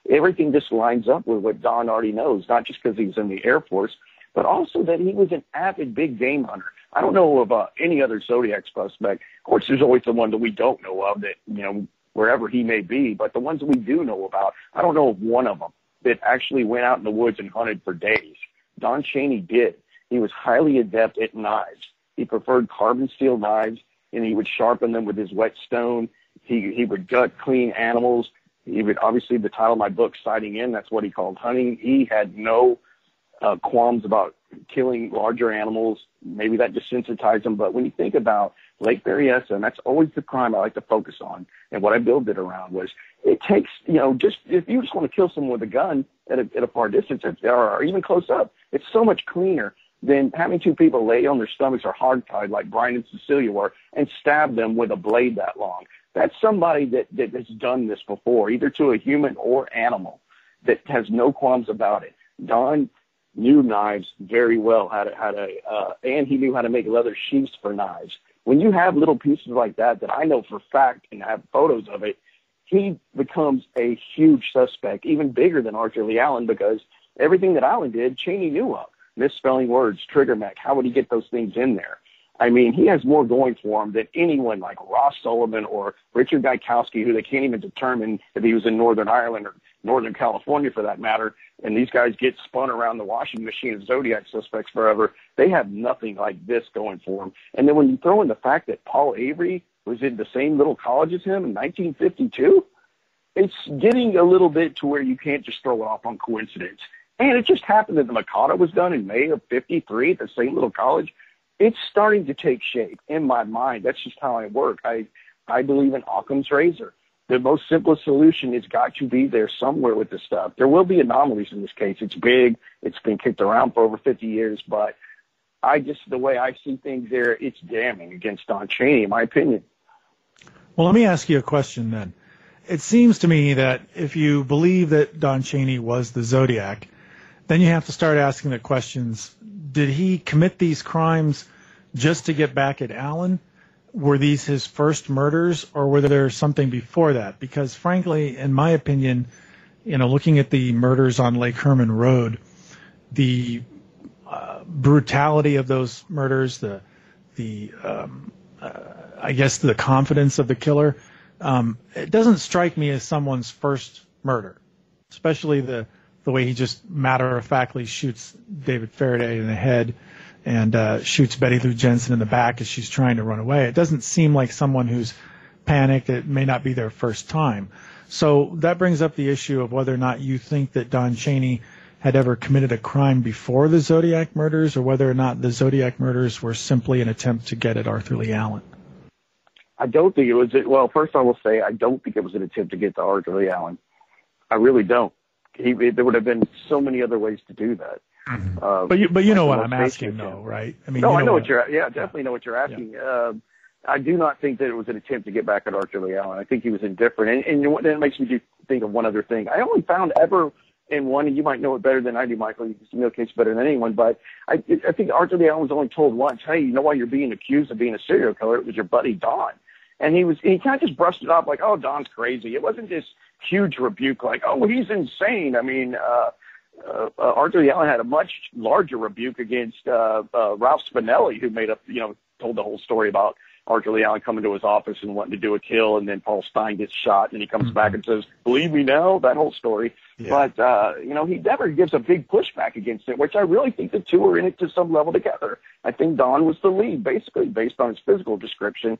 Everything just lines up with what Don already knows, not just because he's in the Air Force, but also that he was an avid big game hunter. I don't know of uh, any other Zodiac suspect. Of course, there's always the one that we don't know of that, you know, wherever he may be, but the ones that we do know about, I don't know of one of them that actually went out in the woods and hunted for days. Don Cheney did. He was highly adept at knives. He preferred carbon steel knives, and he would sharpen them with his whetstone. He he would gut clean animals. He would obviously the title of my book, Sighting In, that's what he called hunting. He had no uh, qualms about killing larger animals. Maybe that desensitized him. But when you think about Lake Berryessa, and that's always the crime I like to focus on, and what I build it around was it takes, you know, just if you just want to kill someone with a gun at a, at a far distance or even close up, it's so much cleaner than having two people lay on their stomachs or hardtied like Bryan and Cecilia were and stab them with a blade that long. That's somebody that, that has done this before, either to a human or animal, that has no qualms about it. Don knew knives very well, how to, how to, uh, and he knew how to make leather sheaths for knives. When you have little pieces like that, that I know for fact and have photos of it, he becomes a huge suspect, even bigger than Arthur Lee Allen, because everything that Allen did, Cheney knew of. Misspelling words, trigger mech, how would he get those things in there? I mean, he has more going for him than anyone like Ross Sullivan or Richard Gaikowski, who they can't even determine if he was in Northern Ireland or Northern California for that matter. And these guys get spun around the washing machine of Zodiac suspects forever. They have nothing like this going for them. And then when you throw in the fact that Paul Avery was in the same little college as him in 1952, it's getting a little bit to where you can't just throw it off on coincidence. And it just happened that the Mikado was done in May of 53 at the same little college it's starting to take shape in my mind. That's just how I work. I, I believe in Occam's razor. The most simplest solution has got to be there somewhere with this stuff. There will be anomalies in this case. It's big. It's been kicked around for over 50 years, but I just, the way I see things there, it's damning against Don Cheney, in my opinion. Well, let me ask you a question then. It seems to me that if you believe that Don Cheney was the Zodiac, then you have to start asking the questions did he commit these crimes just to get back at Allen? Were these his first murders, or were there something before that? Because frankly, in my opinion, you know, looking at the murders on Lake Herman Road, the uh, brutality of those murders, the the um, uh, I guess the confidence of the killer, um, it doesn't strike me as someone's first murder, especially the the way he just matter of factly shoots David Faraday in the head and uh, shoots Betty Lou Jensen in the back as she's trying to run away. It doesn't seem like someone who's panicked. It may not be their first time. So that brings up the issue of whether or not you think that Don Cheney had ever committed a crime before the Zodiac murders or whether or not the Zodiac murders were simply an attempt to get at Arthur Lee Allen. I don't think it was. Well, first I will say I don't think it was an attempt to get to Arthur Lee Allen. I really don't he there would have been so many other ways to do that. Mm-hmm. Uh, but you but you know what I'm asking though, right? I mean, no, you know I know what, what you're yeah definitely yeah. know what you're asking. Yeah. Uh, I do not think that it was an attempt to get back at Arthur Lee Allen. I think he was indifferent, and, and it makes me think of one other thing. I only found ever in one, and you might know it better than I do, Michael. You know case better than anyone, but I, I think Arthur Lee Allen was only told once, "Hey, you know why you're being accused of being a serial killer? It was your buddy Don." And he was he kind of just brushed it off like, "Oh, Don's crazy." It wasn't this huge rebuke like, oh, he's insane. I mean, uh, uh, uh, Arthur Allen had a much larger rebuke against uh, uh, Ralph Spinelli, who made up, you know, told the whole story about Arthur Lee Allen coming to his office and wanting to do a kill, and then Paul Stine gets shot, and he comes mm-hmm. back and says, "Believe me now." That whole story, yeah. but uh, you know, he never gives a big pushback against it, which I really think the two are in it to some level together. I think Don was the lead, basically based on his physical description.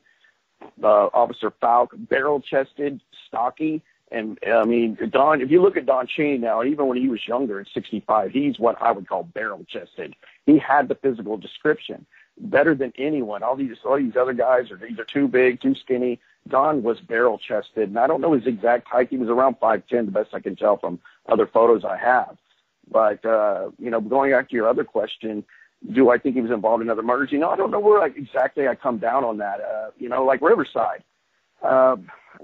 Uh, Officer Fouke, barrel-chested, stocky, and I mean, Don, if you look at Don Cheney now, even when he was younger at 65, he's what I would call barrel chested. He had the physical description better than anyone. All these, all these other guys are either too big, too skinny. Don was barrel chested, and I don't know his exact height. He was around 5'10, the best I can tell from other photos I have. But, uh, you know, going back to your other question, do I think he was involved in other murders? You know, I don't know where like, exactly I come down on that. Uh, you know, like Riverside. Uh,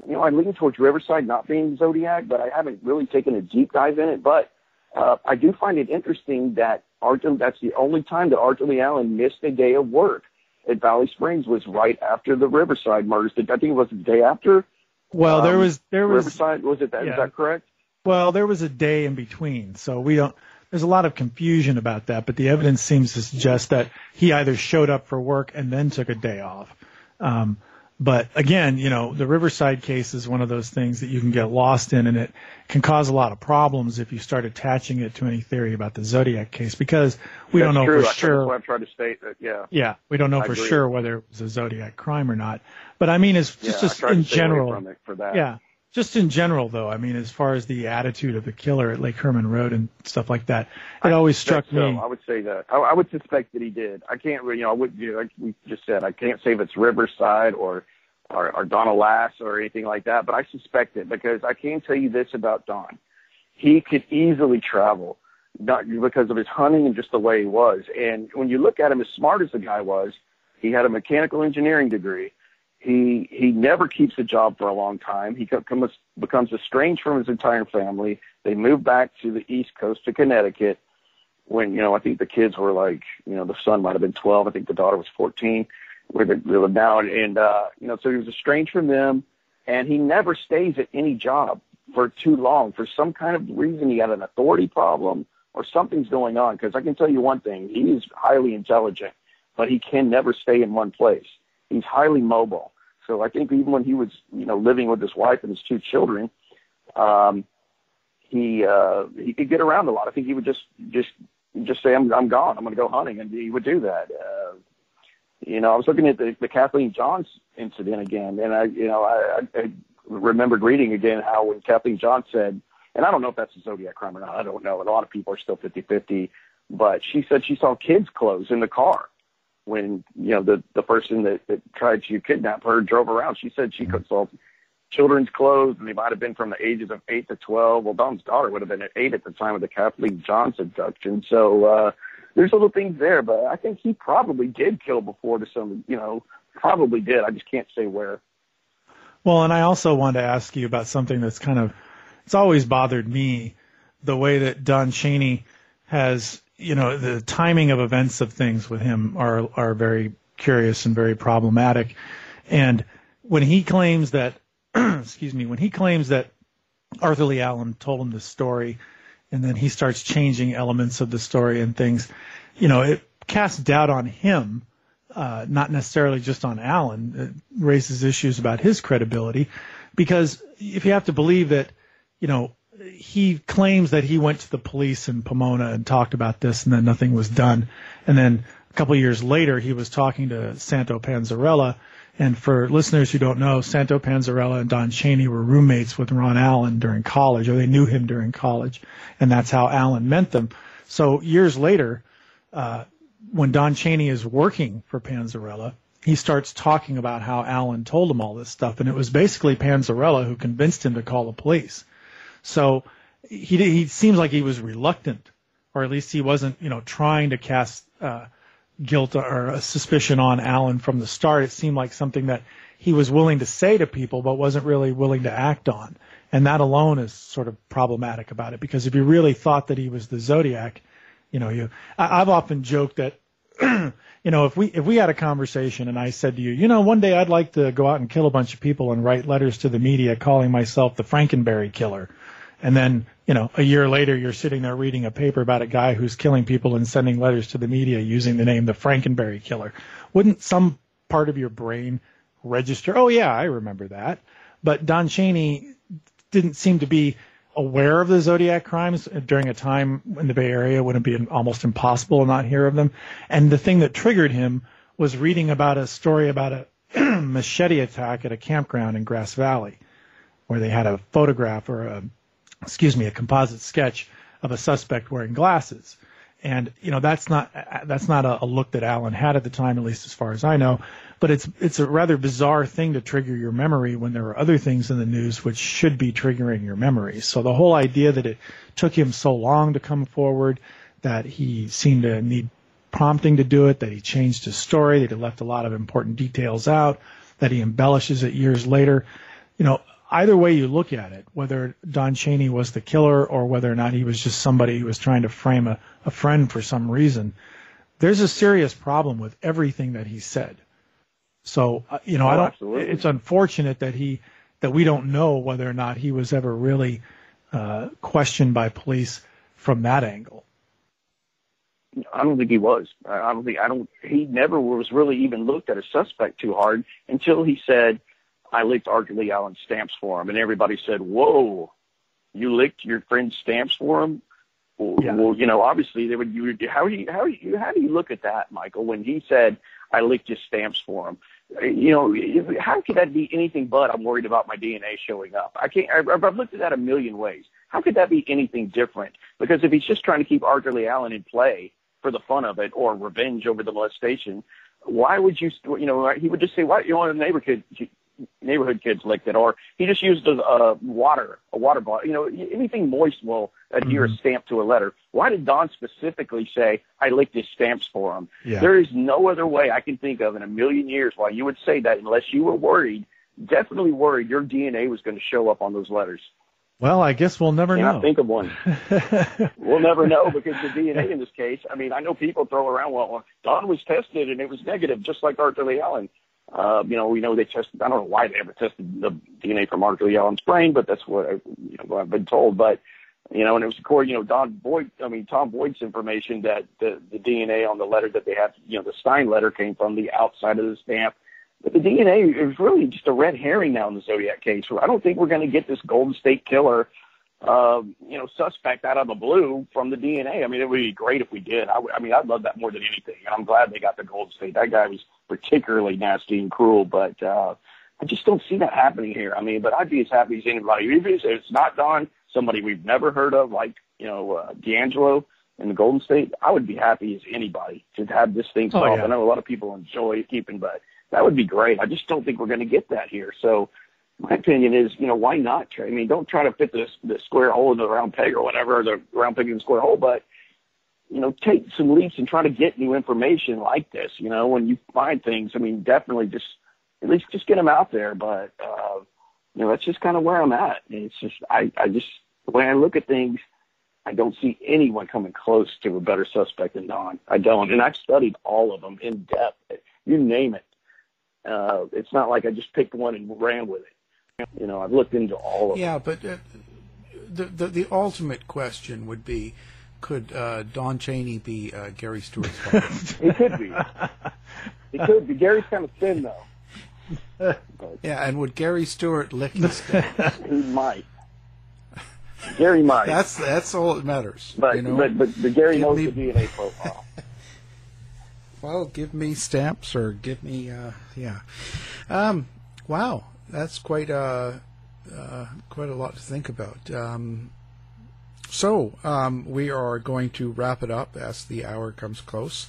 you know, I lean towards Riverside not being Zodiac, but I haven't really taken a deep dive in it. But uh, I do find it interesting that Arthur, that's the only time that Arthur Lee Allen missed a day of work at Valley Springs was right after the Riverside murders. I think it was the day after. Well, there um, was there was Riverside. Was it that? Yeah. Is that correct? Well, there was a day in between, so we don't. There's a lot of confusion about that, but the evidence seems to suggest that he either showed up for work and then took a day off. Um, but again, you know, the Riverside case is one of those things that you can get lost in, and it can cause a lot of problems if you start attaching it to any theory about the Zodiac case because we That's don't know true. for sure. That's I'm trying to state that. Yeah. Yeah, we don't know I for agree. sure whether it was a Zodiac crime or not. But I mean, it's just, yeah, just in general. Yeah. Just in general, though, I mean, as far as the attitude of the killer at Lake Herman Road and stuff like that, it I always struck me. So. I would say that. I, I would suspect that he did. I can't, really, you know, I would, you know, like we just said, I can't say if it's Riverside or or, or Donna Lass or anything like that, but I suspect it because I can tell you this about Don. He could easily travel, not because of his hunting and just the way he was. And when you look at him, as smart as the guy was, he had a mechanical engineering degree he he never keeps a job for a long time. He becomes becomes estranged from his entire family. They move back to the East Coast to Connecticut when you know I think the kids were like you know the son might have been 12. I think the daughter was 14. Where they live now, and uh, you know so he was estranged from them, and he never stays at any job for too long for some kind of reason. He had an authority problem or something's going on. Because I can tell you one thing: he is highly intelligent, but he can never stay in one place. He's highly mobile. So I think even when he was, you know, living with his wife and his two children, um, he uh, he could get around a lot. I think he would just just just say, "I'm I'm gone. I'm going to go hunting," and he would do that. Uh, you know, I was looking at the, the Kathleen Johns incident again, and I, you know, I, I remembered reading again how when Kathleen Johns said, and I don't know if that's a Zodiac crime or not. I don't know. A lot of people are still 50-50, but she said she saw kids' clothes in the car when you know the the person that, that tried to kidnap her drove around. She said she could saw children's clothes, and they might have been from the ages of eight to twelve. Well, Don's daughter would have been at eight at the time of the Kathleen Johns abduction. So uh, there's little things there, but I think he probably did kill before to some, you know, probably did. I just can't say where. Well, and I also wanted to ask you about something that's kind of it's always bothered me the way that Don Cheney has you know, the timing of events of things with him are are very curious and very problematic. And when he claims that, [clears throat] excuse me, when he claims that Arthur Lee Allen told him the story, and then he starts changing elements of the story and things, you know, it casts doubt on him, uh, not necessarily just on Allen. It raises issues about his credibility, because if you have to believe that, you know, he claims that he went to the police in Pomona and talked about this, and then nothing was done. And then a couple years later, he was talking to Santo Panzarella. And for listeners who don't know, Santo Panzarella and Don Cheney were roommates with Ron Allen during college, or they knew him during college, and that's how Allen met them. So years later, uh, when Don Cheney is working for Panzarella, he starts talking about how Allen told him all this stuff, and it was basically Panzarella who convinced him to call the police. So he he seems like he was reluctant, or at least he wasn't, you know, trying to cast uh, guilt or suspicion on Allen from the start. It seemed like something that he was willing to say to people, but wasn't really willing to act on. And that alone is sort of problematic about it because if you really thought that he was the Zodiac, you know, you I, I've often joked that. [clears throat] you know, if we if we had a conversation and I said to you, you know, one day I'd like to go out and kill a bunch of people and write letters to the media calling myself the Frankenberry killer, and then, you know, a year later, you're sitting there reading a paper about a guy who's killing people and sending letters to the media using the name the Frankenberry Killer. Wouldn't some part of your brain register? Oh yeah, I remember that. But Don Cheney didn't seem to be aware of the Zodiac crimes during a time in the Bay Area when it'd be almost impossible to not hear of them. And the thing that triggered him was reading about a story about a [clears throat] machete attack at a campground in Grass Valley, where they had a photograph or a excuse me, a composite sketch of a suspect wearing glasses. And you know that's not that's not a, a, look that Allen had at the time, at least as far as I know. But it's it's a rather bizarre thing to trigger your memory when there are other things in the news which should be triggering your memory. So the whole idea that it took him so long to come forward, that he seemed to need prompting to do it, that he changed his story, that he left a lot of important details out, that he embellishes it years later. You know, either way you look at it, whether Don Cheney was the killer or whether or not he was just somebody who was trying to frame a, a friend for some reason, there's a serious problem with everything that he said. So, uh, you know, oh, I don't, absolutely. it's unfortunate that he, that we don't know whether or not he was ever really uh, questioned by police from that angle. I don't think he was. I don't think I don't. He never was really even looked at a suspect too hard until he said, I licked Arthur Lee Allen stamps for him, and everybody said, "Whoa, you licked your friend's stamps for him." Well, yeah. well you know, obviously they would. You would. How do you how do you how do you look at that, Michael? When he said, "I licked his stamps for him," you know, how could that be anything but I'm worried about my DNA showing up? I can't. I've, I've looked at that a million ways. How could that be anything different? Because if he's just trying to keep Arthur Lee Allen in play for the fun of it or revenge over the molestation, why would you? You know, he would just say, "Why you know, the neighbor kid neighborhood kids licked it, or he just used a, a water, a water bottle. You know, anything moist will adhere Mhm. a stamp to a letter. Why did Don specifically say I licked his stamps for him? Yeah. There is no other way I can think of in a million years why you would say that unless you were worried, definitely worried your DNA was going to show up on those letters. Well, I guess we'll never Can't know. think of one. [laughs] We'll never know because the DNA in this case. I mean, I know people throw around, well, Don was tested and it was negative, just like Arthur Lee Allen. Uh, you know, we know they tested. I don't know why they ever tested the DNA from Lee Allen's brain, but that's what I, you know I've been told. But you know, and it was according, you know, Don Voigt. I mean, Tom Voigt's information that the the DNA on the letter that they had, you know, the Stine letter came from the outside of the stamp. But the DNA is really just a red herring now in the Zodiac case. I don't think we're going to get this Golden State Killer uh, you know, suspect out of the blue from the DNA. I mean, it would be great if we did. I, w- I mean, I'd love that more than anything. And I'm glad they got the Gold State. That guy was particularly nasty and cruel, but uh, I just don't see that happening here. I mean, but I'd be as happy as anybody. Even if it's not Don, somebody we've never heard of, like you know uh, DeAngelo in the Golden State, I would be happy as anybody to have this thing Oh, solved. yeah. I know a lot of people enjoy keeping, but that would be great. I just don't think we're going to get that here. So my opinion is, you know, why not? I mean, don't try to fit the the square hole in the round peg or whatever, or the round peg in the square hole, but you know, take some leaps and try to get new information like this. You know, when you find things, I mean, definitely just at least just get them out there. But uh, you know, that's just kind of where I'm at. And It's just I I just the way I look at things, I don't see anyone coming close to a better suspect than Don. I don't, and I've studied all of them in depth. You name it. Uh, it's not like I just picked one and ran with it. You know, I've looked into all of them. Yeah, but uh, the, the the ultimate question would be, could uh, Don Cheney be uh, Gary Stewart's [laughs] father? He could be. It could be. Gary's kind of thin though. [laughs] yeah, and would Gary Stewart lick his? [laughs] He might. Gary might. That's that's all that matters. but, you know? but but but Gary Give knows me- the DNA profile. Well, give me stamps or give me, uh, yeah. Um, wow, that's quite a uh, quite a lot to think about. Um, so um, we are going to wrap it up as the hour comes close.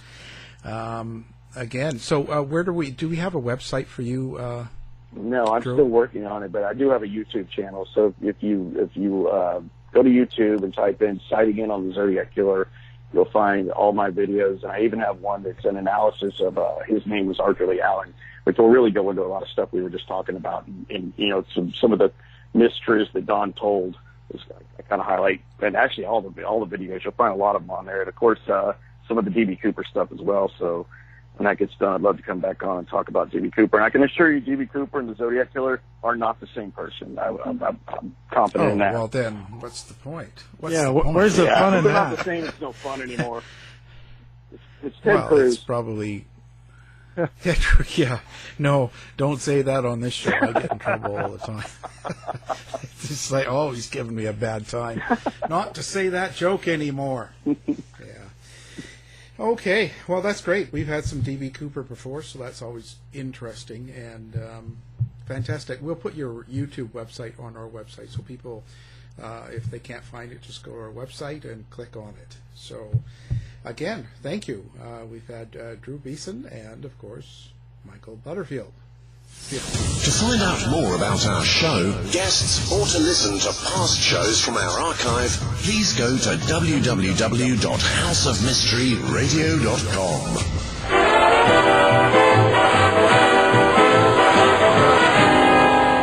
Um, again, so uh, where do we do we have a website for you? Uh, No, I'm Drew? still working on it, but I do have a YouTube channel. So if you if you uh, go to YouTube and type in "sighting in on the Zodiac Killer," you'll find all my videos. And I even have one that's an analysis of uh, his name was Arthur Lee Allen, which will really go into a lot of stuff we were just talking about, and, and you know some some of the mistruths that Don told. Is, I kind of highlight, and actually all the all the videos you'll find a lot of them on there, and of course uh, some of the DB Cooper stuff as well. So when that gets done, I'd love to come back on and talk about DB Cooper. And I can assure you, DB Cooper and the Zodiac Killer are not the same person. I, I'm, I'm, I'm confident oh, in that. well then, what's the point? What's Yeah, the point? where's the yeah, fun in they're not the same. It's no fun anymore. [laughs] It's, it's Ted well, Cruz. it's probably. [laughs] yeah, no, don't say that on this show. I get in trouble all the time. [laughs] it's just like, oh, he's giving me a bad time. Not to say that joke anymore. [laughs] Yeah. Okay, well, that's great. We've had some DB Cooper before, so that's always interesting and um, fantastic. We'll put your YouTube website on our website so people, uh, if they can't find it, just go to our website and click on it. So, again, thank you. Uh, we've had uh, Drew Beeson and, of course, Michael Butterfield. Yeah. To find out more about our show, guests, or to listen to past shows from our archive, please go to www.houseofmysteryradio.com.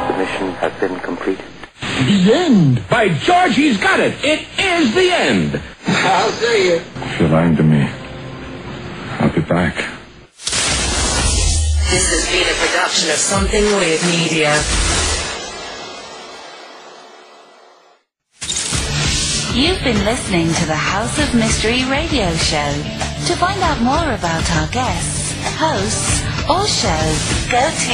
The mission has been completed. The end. By George, he's got it. It is the end. I'll see you. If you're lying to me, I'll be back. This has been a production of Something Weird Media. You've been listening to the House of Mystery radio show. To find out more about our guests, hosts, or shows, go to